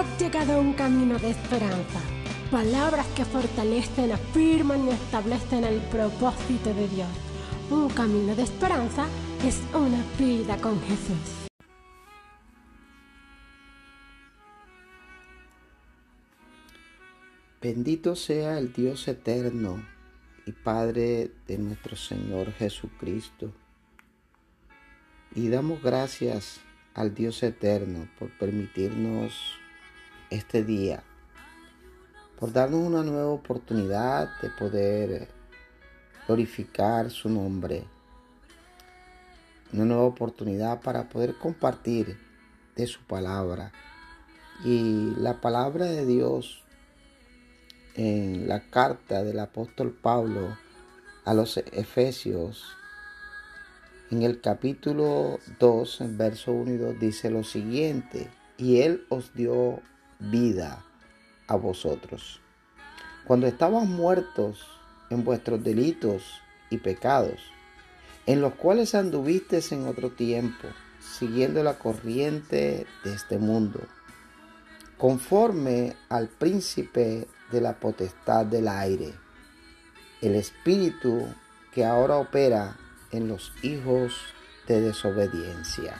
has llegado a un camino de esperanza. Palabras que fortalecen, afirman y establecen el propósito de Dios. Un camino de esperanza es una vida con Jesús. Bendito sea el Dios eterno y Padre de nuestro Señor Jesucristo. Y damos gracias al Dios eterno por permitirnos este día, por darnos una nueva oportunidad de poder glorificar su nombre, una nueva oportunidad para poder compartir de su palabra. Y la palabra de Dios en la carta del apóstol Pablo a los Efesios, en el capítulo 2, en verso 1 y 2, dice lo siguiente, y Él os dio vida a vosotros. Cuando estabas muertos en vuestros delitos y pecados, en los cuales anduvisteis en otro tiempo, siguiendo la corriente de este mundo, conforme al príncipe de la potestad del aire, el espíritu que ahora opera en los hijos de desobediencia.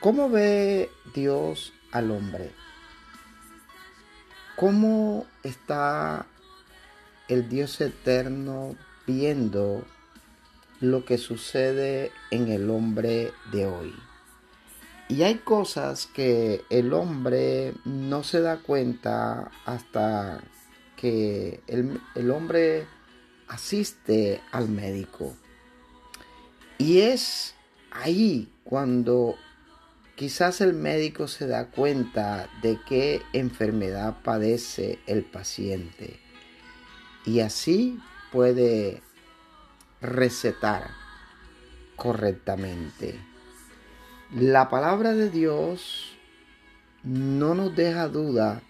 ¿Cómo ve Dios al hombre? ¿Cómo está el Dios eterno viendo lo que sucede en el hombre de hoy? Y hay cosas que el hombre no se da cuenta hasta que el, hombre asiste al médico. Y es ahí cuando quizás el médico se da cuenta de qué enfermedad padece el paciente. Y así puede recetar correctamente. La palabra de Dios no nos deja duda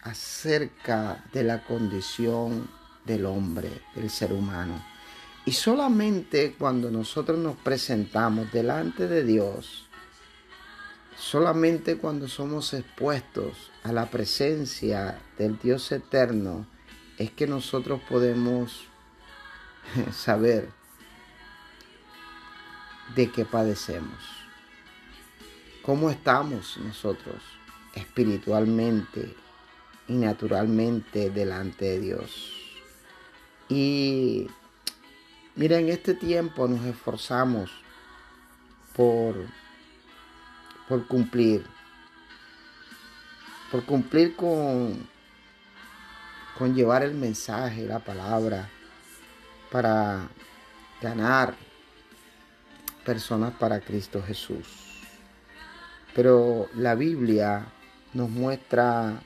acerca de la condición del hombre, del ser humano. Y solamente cuando nosotros nos presentamos delante de Dios, solamente cuando somos expuestos a la presencia del Dios eterno, es que nosotros podemos saber de qué padecemos. ¿Cómo estamos nosotros espiritualmente y naturalmente delante de Dios? Y mira, en este tiempo nos esforzamos por, por cumplir, por cumplir con, con llevar el mensaje, la palabra, para ganar personas para Cristo Jesús. Pero la Biblia nos muestra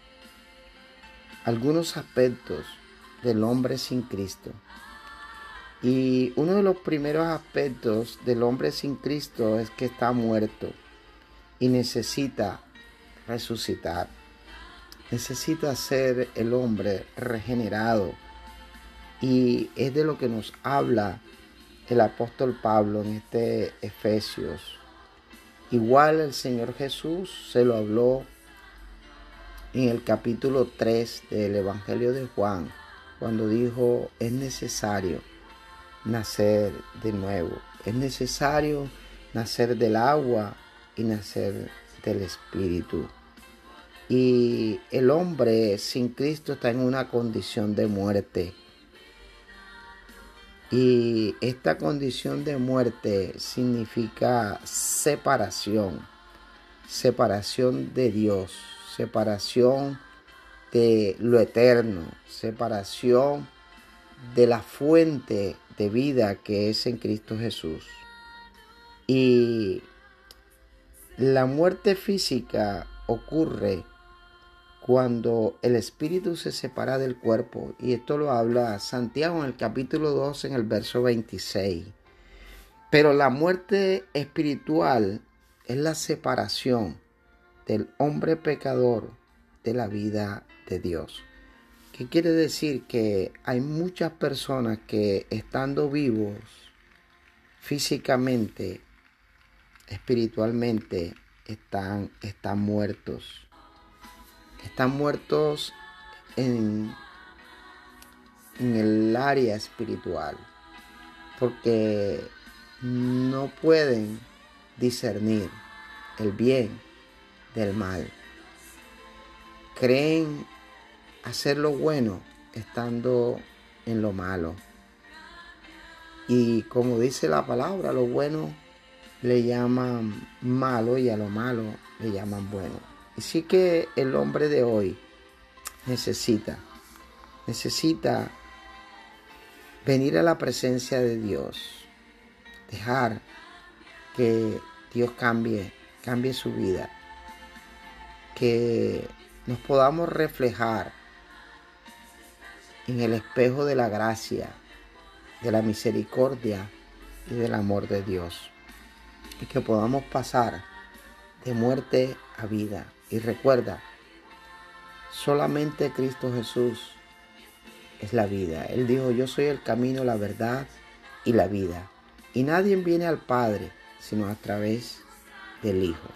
algunos aspectos del hombre sin Cristo. Y uno de los primeros aspectos del hombre sin Cristo es que está muerto y necesita resucitar. Necesita ser el hombre regenerado. Y es de lo que nos habla el apóstol Pablo en este Efesios Igual el Señor Jesús se lo habló en el capítulo 3 del Evangelio de Juan, cuando dijo, es necesario nacer de nuevo, es necesario nacer del agua y nacer del Espíritu. Y el hombre sin Cristo está en una condición de muerte. Y esta condición de muerte significa separación, separación de Dios, separación de lo eterno, separación de la fuente de vida que es en Cristo Jesús. Y la muerte física ocurre cuando el espíritu se separa del cuerpo, y esto lo habla Santiago en el capítulo 2 en el verso 26. Pero la muerte espiritual es la separación del hombre pecador de la vida de Dios. ¿Qué quiere decir? Que hay muchas personas que estando vivos físicamente, espiritualmente, están, están muertos están muertos en, en el área espiritual, porque no pueden discernir el bien del mal. Creen hacer lo bueno estando en lo malo. Y como dice la palabra, lo bueno le llaman malo y a lo malo le llaman bueno. Y sí que el hombre de hoy necesita, necesita venir a la presencia de Dios, dejar que Dios cambie, cambie su vida, que nos podamos reflejar en el espejo de la gracia, de la misericordia y del amor de Dios. Y que podamos pasar de muerte a vida. Y recuerda, solamente Cristo Jesús es la vida. Él dijo, yo soy el camino, la verdad y la vida. Y nadie viene al Padre sino a través del Hijo.